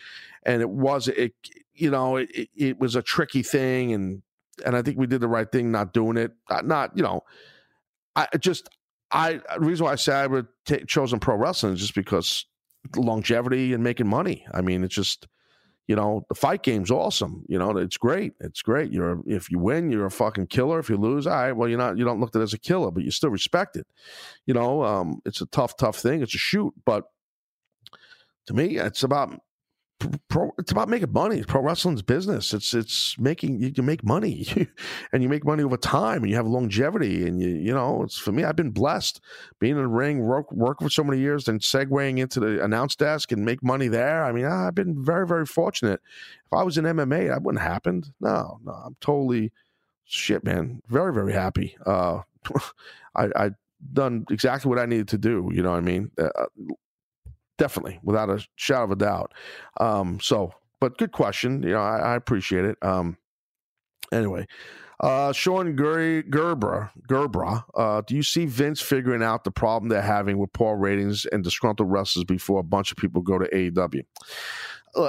and it was it, you know, it, it was a tricky thing, and and I think we did the right thing not doing it. Uh, not, you know, I just I the reason why I say I would t- chosen pro wrestling is just because longevity and making money. I mean, it's just you know, the fight game's awesome. You know, it's great. It's great. You're if you win, you're a fucking killer. If you lose, all right, well, you're not. You don't look at it as a killer, but you still respect it. You know, um, it's a tough, tough thing. It's a shoot, but to me, it's about pro, it's about making money. Pro wrestling's business. It's it's making you can make money, [LAUGHS] and you make money over time, and you have longevity. And you you know, it's for me. I've been blessed being in the ring, work work for so many years, and segueing into the announce desk and make money there. I mean, I've been very very fortunate. If I was in MMA, that wouldn't have happened. No, no, I'm totally shit, man. Very very happy. Uh, [LAUGHS] I I done exactly what I needed to do. You know what I mean? Uh, definitely, without a shadow of a doubt. Um, so, but good question. You know, I, I appreciate it. Um, anyway, uh, Sean Ger- Gerbra, uh, do you see Vince figuring out the problem they're having with poor ratings and disgruntled wrestlers before a bunch of people go to AEW?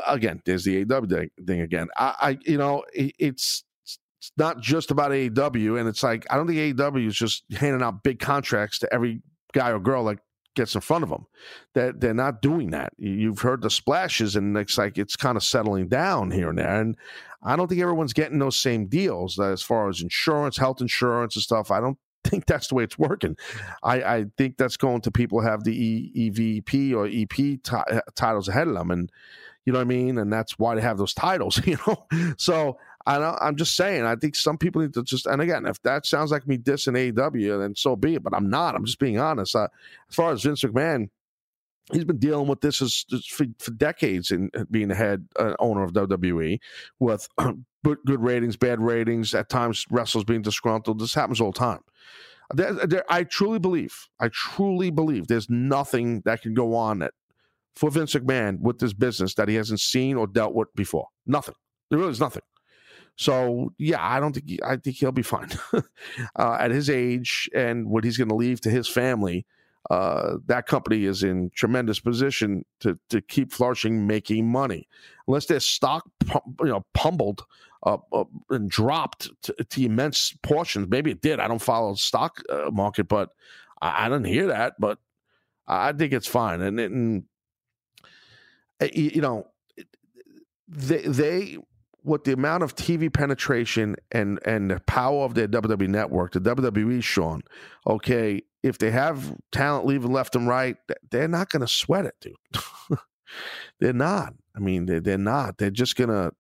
again, there's the AEW thing again. I, I you know, it, it's it's not just about AEW, and it's like I don't think AEW is just handing out big contracts to every guy or girl that gets in front of them. That they're, not doing that. You've heard the splashes, and it's like it's kind of settling down here and there. And I don't think everyone's getting those same deals uh, as far as insurance, health insurance, and stuff. I don't [LAUGHS] think that's the way it's working. I, I think that's going to people have the e, EVP or EP t- uh, titles ahead of them, and you know what I mean. And that's why they have those titles, [LAUGHS] you know. So I am just saying, I think some people need to just, and again, if that sounds like me dissing AEW, then so be it. But I'm not. I'm just being honest. Uh, as far as Vince McMahon, he's been dealing with this as, for, for, decades in being the head uh, owner of WWE with [CLEARS THROAT] good ratings, bad ratings, at times wrestlers being disgruntled. This happens all the time. There, there, I truly believe, I truly believe there's nothing that can go on that for Vince McMahon with this business that he hasn't seen or dealt with before. Nothing. There really is nothing. So yeah, I don't think I think he'll be fine [LAUGHS] uh, at his age and what he's going to leave to his family. Uh, that company is in tremendous position to to keep flourishing, making money. Unless their stock, you know, pummeled uh, uh, and dropped to, to, immense portions. Maybe it did. I don't follow the stock uh, market, but I, I, didn't hear that. But I think it's fine. And, and eh, you know, they they with the amount of TV penetration and and the power of their WWE network, the WWE, Sean, okay, if they have talent leaving left and right, they're not going to sweat it, dude. [LAUGHS] they're not. I mean, they're, they're not. They're just gonna.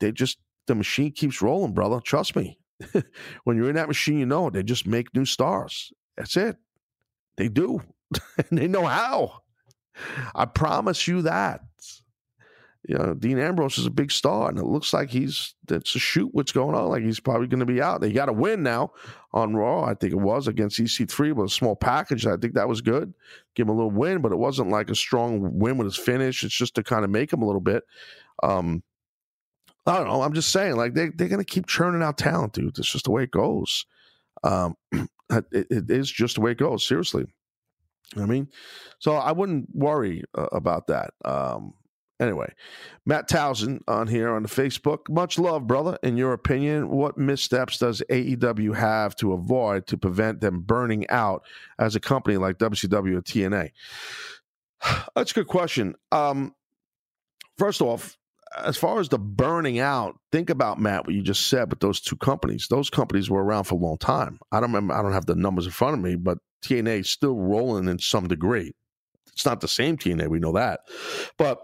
They just the machine keeps rolling, brother. Trust me. [LAUGHS] when you're in that machine, you know they just make new stars. That's it. They do, [LAUGHS] and they know how. I promise you that know, Dean Ambrose is a big star, and it looks like he's that's a shoot what's going on. Like he's probably going to be out. They got a win now on Raw, I think it was against EC3, but a small package. I think that was good. Give him a little win, but it wasn't like a strong win with his finish. It's just to kind of make him a little bit. Um, I don't know. I'm just saying, like they they're going to keep churning out talent, dude. It's just the way it goes. Um, [CLEARS THROAT] it, it is just the way it goes. Seriously. I mean, so I wouldn't worry uh, about that. Um, Anyway, Matt Townsend on here on the Facebook. Much love, brother. In your opinion, what missteps does AEW have to avoid to prevent them burning out as a company like WCW or TNA? That's a good question. Um, first off, as far as the burning out, think about Matt what you just said. But those two companies, those companies were around for a long time. I don't remember. I don't have the numbers in front of me, but TNA is still rolling in some degree. It's not the same TNA, we know that, but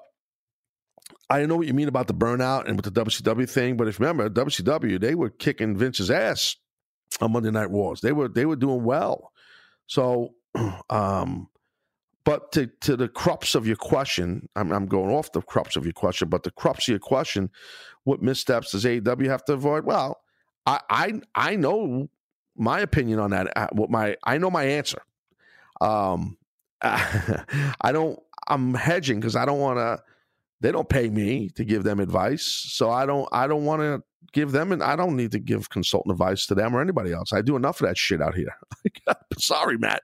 I don't know what you mean about the burnout and with the WCW thing, but if you remember, WCW they were kicking Vince's ass on Monday Night Wars. They were they were doing well. So, [CLEARS THROAT] um, but to to the crux of your question, I'm I'm going off the crux of your question, but the crux of your question, what missteps does AEW have to avoid? Well, I I I know my opinion on that. Uh, what my I know my answer. Um, [LAUGHS] I don't. I'm hedging because I don't want to they don't pay me to give them advice so i don't i don't want to give them and i don't need to give consultant advice to them or anybody else. I do enough of that shit out here. [LAUGHS] [LAUGHS] Sorry matt.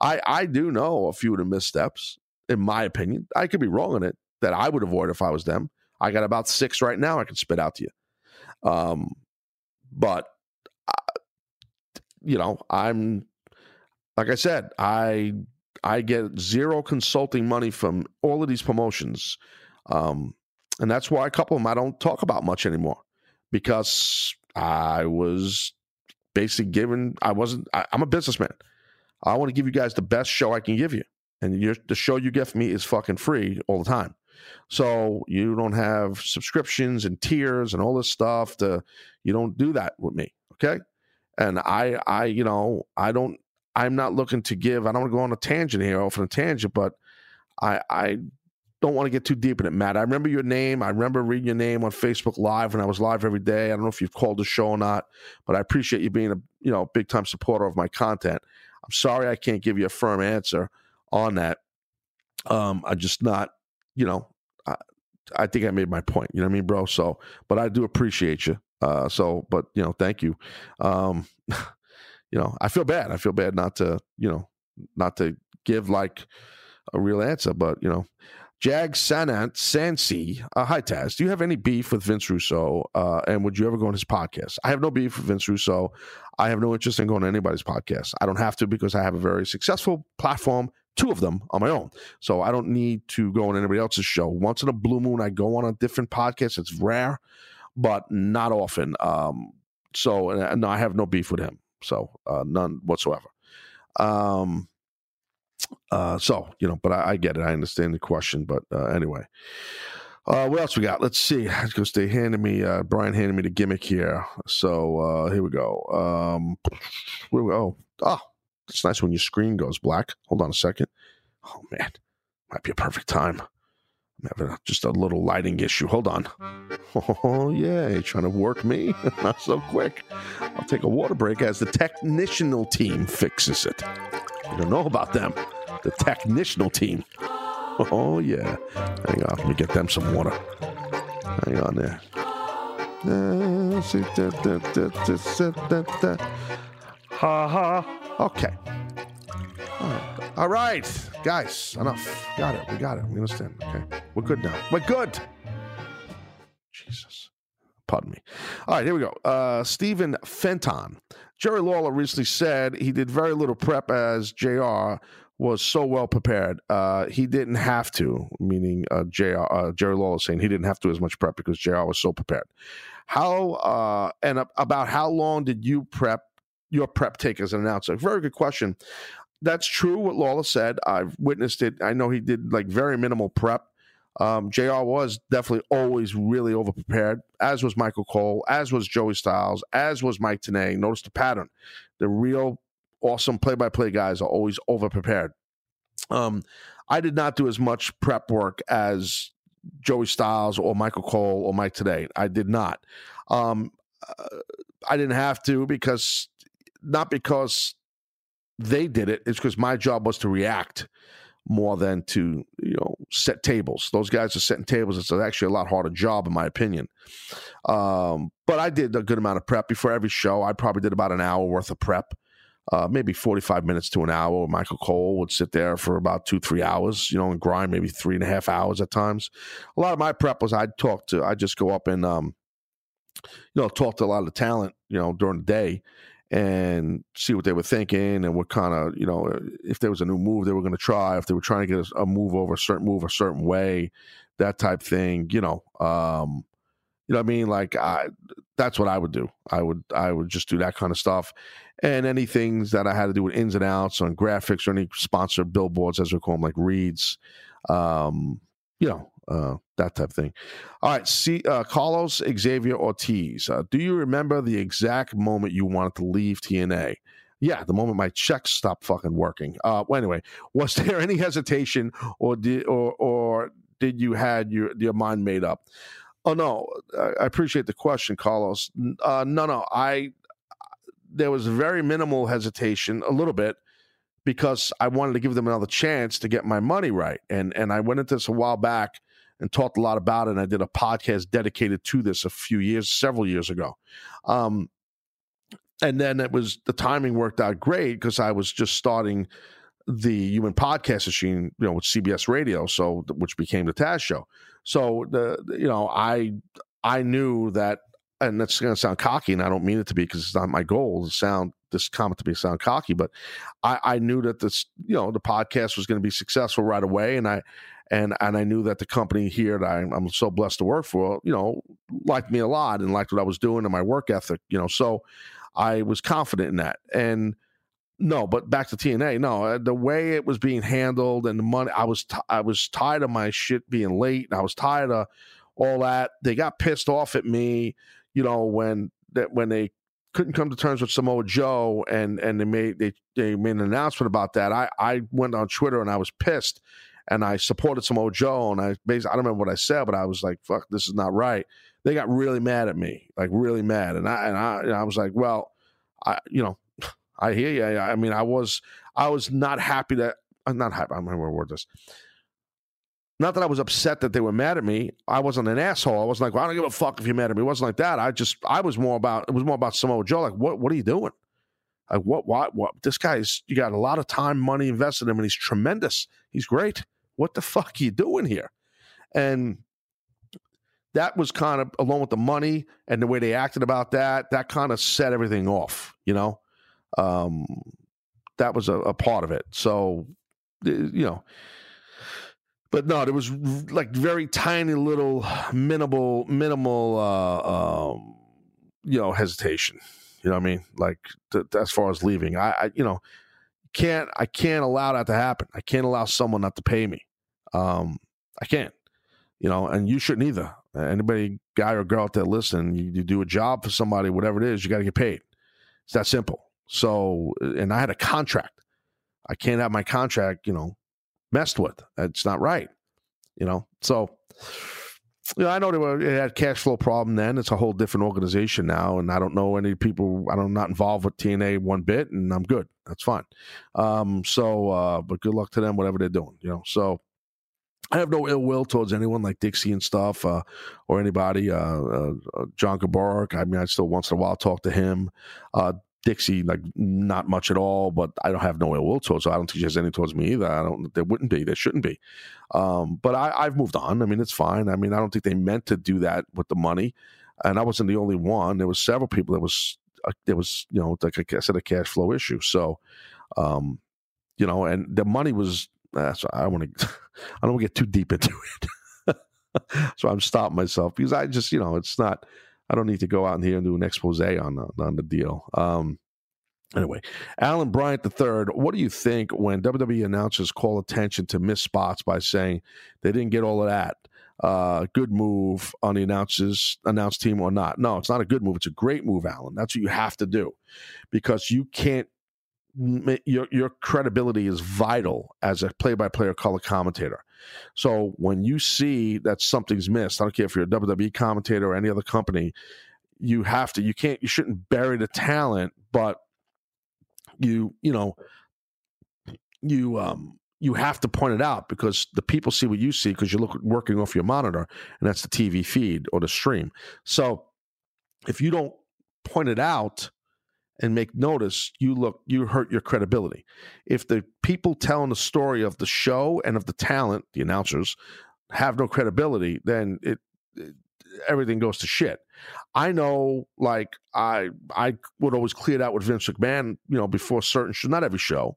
I i do know a few of the missteps in my opinion. I could be wrong in it that i would avoid if i was them. I got about six right now i can spit out to you. Um but uh, you know i'm like i said i i get zero consulting money from all of these promotions um, and that's why a couple of them I don't talk about much anymore because I was basically given, I wasn't, I, am a businessman. I want to give you guys the best show I can give you. And the show you get from me is fucking free all the time. So you don't have subscriptions and tiers and all this stuff to, you don't do that with me. Okay. And I, I, you know, I don't, I'm not looking to give, I don't want to go on a tangent here, off on a tangent, but I, I don't want to get too deep in it, Matt. I remember your name. I remember reading your name on Facebook Live when I was live every day. I don't know if you've called the show or not, but I appreciate you being a you know big time supporter of my content. I'm sorry I can't give you a firm answer on that. Um, I just not, you know, I, I think I made my point. You know what I mean, bro? So, but I do appreciate you. Uh, so, but you know, thank you. Um, [LAUGHS] you know, I feel bad. I feel bad not to, you know, not to give like a real answer, but you know, Jag Sanant Sansi, uh, hi Taz. Do you have any beef with Vince Russo? Uh, and would you ever go on his podcast? I have no beef with Vince Russo. I have no interest in going to anybody's podcast. I don't have to because I have a very successful platform, two of them on my own. So I don't need to go on anybody else's show. Once in a blue moon, I go on a different podcast. It's rare, but not often. Um, so and, I have no beef with him. So uh, none whatsoever. Um, uh, so you know, but I, I, get it. I understand the question. But uh, anyway, uh, what else we got? Let's see. Because they handed me uh, Brian handed me the gimmick here. So uh, here we go. Um, where we go? Oh, it's nice when your screen goes black. Hold on a second. Oh man, might be a perfect time. I'm having a, just a little lighting issue. Hold on. Oh yeah, you're trying to work me? [LAUGHS] Not so quick. I'll take a water break as the technical team fixes it. You don't know about them. The technical team. Oh, yeah. Hang on. Let me get them some water. Hang on there. Ha ha. Okay. All right. Guys, enough. Got it. We got it. We understand. Okay. We're good now. We're good. Jesus. Pardon me. All right, here we go. Uh, Stephen Fenton. Jerry Lawler recently said he did very little prep as JR was so well prepared. Uh, he didn't have to, meaning uh, JR, uh, Jerry Lawler saying he didn't have to as much prep because JR was so prepared. How uh, and about how long did you prep your prep take as an announcer? Very good question. That's true what Lawler said. I've witnessed it. I know he did like very minimal prep. Um, JR was definitely always really overprepared, as was Michael Cole, as was Joey Styles, as was Mike Tenay. Notice the pattern. The real awesome play by play guys are always overprepared. Um, I did not do as much prep work as Joey Styles or Michael Cole or Mike Tenay. I did not. Um, uh, I didn't have to because, not because they did it, it's because my job was to react more than to you know set tables. Those guys are setting tables. It's actually a lot harder job, in my opinion. Um, but I did a good amount of prep before every show. I probably did about an hour worth of prep, uh, maybe forty-five minutes to an hour. Michael Cole would sit there for about two, three hours, you know, and grind maybe three and a half hours at times. A lot of my prep was I'd talk to. I'd just go up and um, you know talk to a lot of the talent, you know, during the day and see what they were thinking and what kind of you know if there was a new move they were going to try if they were trying to get a, a, move over a certain move a certain way that type thing you know um you know what i mean? Like i that's what i would do. I would i would just do that kind of stuff. And any things that i had to do with ins and outs on graphics or any sponsored billboards as we call them like reads um you know uh, that type of thing. All right, see, uh, Carlos Xavier Ortiz. Uh, do you remember the exact moment you wanted to leave TNA? Yeah, the moment my checks stopped fucking working. Uh, well, anyway, was [LAUGHS] there any hesitation, or did or or did you had your your mind made up? Oh no, I appreciate the question, Carlos. Uh, no, no, I there was very minimal hesitation, a little bit, because I wanted to give them another chance to get my money right. And and I went into this a while back and talked a lot about it. And I did a podcast dedicated to this a few years, several years ago. Um, and then it was the timing worked out great because I was just starting the human podcast machine, you know, with CBS Radio, so which became the Taz show. So the you know I I knew that, and that's going to sound cocky, and I don't mean it to be because it's not my goal to sound this comment to be sound cocky, but I, I knew that this you know the podcast was going to be successful right away, and I and and I knew that the company here that I, am so blessed to work for, you know, liked me a lot and liked what I was doing and my work ethic, you know. So I was confident in that. And no, but back to TNA, no, uh, the way it was being handled and the money, I was t- I was tired of my shit being late, and I was tired of all that. They got pissed off at me, you know, when that when they couldn't come to terms with Samoa Joe and and they made they they made an announcement about that. I I went on Twitter and I was pissed and I supported Samoa Joe, and I basically I don't remember what I said, but I was like, "Fuck, this is not right." They got really mad at me, like really mad, and I and I, and I was like, "Well, I you know, I hear you. I mean, I was I was not happy that I'm not happy. I'm remember word this. Not that I was upset that they were mad at me. I wasn't an asshole. I wasn't like, well, I don't give a fuck if you're mad at me. It wasn't like that. I just I was more about it was more about Samoa Joe. Like, what what are you doing? Like, what what what? This guy's you got a lot of time, money invested in him, and he's tremendous. He's great what the fuck are you doing here? And that was kind of along with the money and the way they acted about that, that kind of set everything off, you know. Um, that was a, a part of it. So, you know, but no, there was like very tiny little minimal, minimal, uh, um, you know, hesitation. You know what I mean? Like th- as far as leaving, I, I, you know, can't, I can't allow that to happen. I can't allow someone not to pay me. Um, I can't, you know, and you shouldn't either. Anybody, guy or girl out there listening, you, you do a job for somebody, whatever it is, you got to get paid. It's that simple. So, and I had a contract. I can't have my contract, you know, messed with. That's not right, you know. So, know, I know they were it had cash flow problem then. It's a whole different organization now, and I don't know any people. I'm not involved with TNA one bit, and I'm good. That's fine. Um, so, uh, but good luck to them, whatever they're doing, you know. So, I have no ill will towards anyone like Dixie and stuff, uh, or anybody. Uh, uh, John Gaburick. I mean, I still once in a while talk to him. Dixie, like not much at all, but I don't have no ill will towards. So I don't think she has any towards me either. I don't. There wouldn't be. There shouldn't be. Um, but I, I've moved on. I mean, it's fine. I mean, I don't think they meant to do that with the money, and I wasn't the only one. There was several people that was uh, there was you know like I said a cash flow issue. So, um, you know, and the money was. Uh, so I want to. [LAUGHS] I don't want to get too deep into it. [LAUGHS] so I'm stopping myself because I just you know it's not. I don't need to go out here and do an expose on the, on the deal. Um, anyway, Alan Bryant III, what do you think when WWE announcers call attention to missed spots by saying they didn't get all of that? Uh, good move on the announcers announced team or not? No, it's not a good move. It's a great move, Alan. That's what you have to do because you can't. Your your credibility is vital as a play by player color commentator. So when you see that something's missed, I don't care if you're a WWE commentator or any other company, you have to, you can't, you shouldn't bury the talent, but you, you know, you, um, you have to point it out because the people see what you see because you're look working off your monitor and that's the TV feed or the stream. So if you don't point it out, and make notice, you look you hurt your credibility. If the people telling the story of the show and of the talent, the announcers, have no credibility, then it, it everything goes to shit. I know, like I I would always clear it out with Vince McMahon, you know, before certain shows, not every show,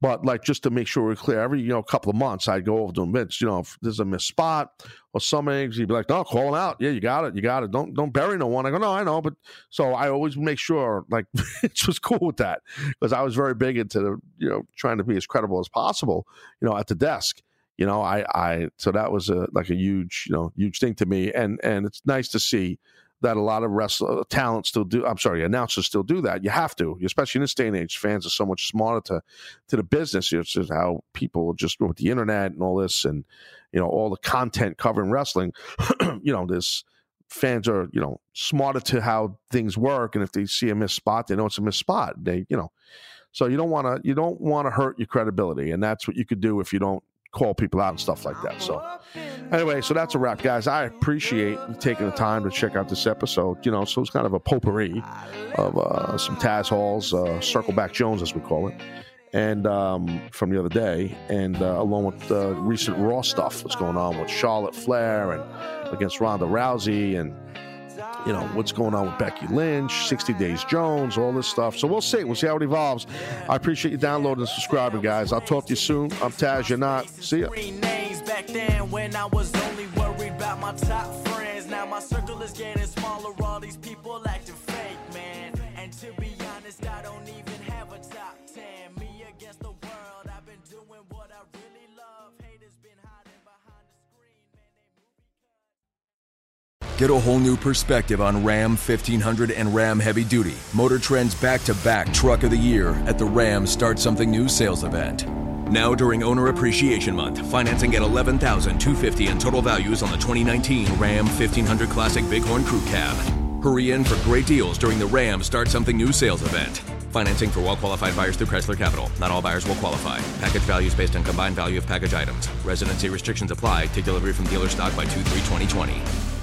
but like just to make sure we're clear, every you know couple of months I'd go over to him, Vince. You know, if there's a missed spot or something, he'd be like, "No, call out. Yeah, you got it. You got it. Don't don't bury no one." I go, "No, I know," but so I always make sure like [LAUGHS] Vince was cool with that because I was very big into you know trying to be as credible as possible. You know, at the desk. You know, I I so that was a like a huge you know huge thing to me, and and it's nice to see that a lot of wrestler uh, talent still do. I'm sorry, announcers still do that. You have to, especially in this day and age. Fans are so much smarter to to the business. It's just how people just with the internet and all this, and you know all the content covering wrestling. [CLEARS THROAT] you know, this fans are you know smarter to how things work, and if they see a missed spot, they know it's a missed spot. They you know. So you don't want to you don't want to hurt your credibility, and that's what you could do if you don't call people out and stuff like that. So, anyway, so that's a wrap, guys. I appreciate you taking the time to check out this episode. You know, so it's kind of a potpourri of uh, some Taz Halls, uh, Circle Back Jones, as we call it, and um, from the other day, and uh, along with the recent Raw stuff that's going on with Charlotte Flair and against Ronda Rousey and you know what's going on with Becky Lynch, 60 Days Jones, all this stuff. So we'll see. We'll see how it evolves. I appreciate you downloading and subscribing, guys. I'll talk to you soon. I'm Taz. You're not. See ya. Get a whole new perspective on Ram 1500 and Ram Heavy Duty. Motor Trend's back to back Truck of the Year at the Ram Start Something New sales event. Now during Owner Appreciation Month, financing at $11,250 in total values on the 2019 Ram 1500 Classic Bighorn Crew Cab. Hurry in for great deals during the Ram Start Something New sales event. Financing for well qualified buyers through Chrysler Capital. Not all buyers will qualify. Package values based on combined value of package items. Residency restrictions apply. Take delivery from dealer stock by 2 3 2020.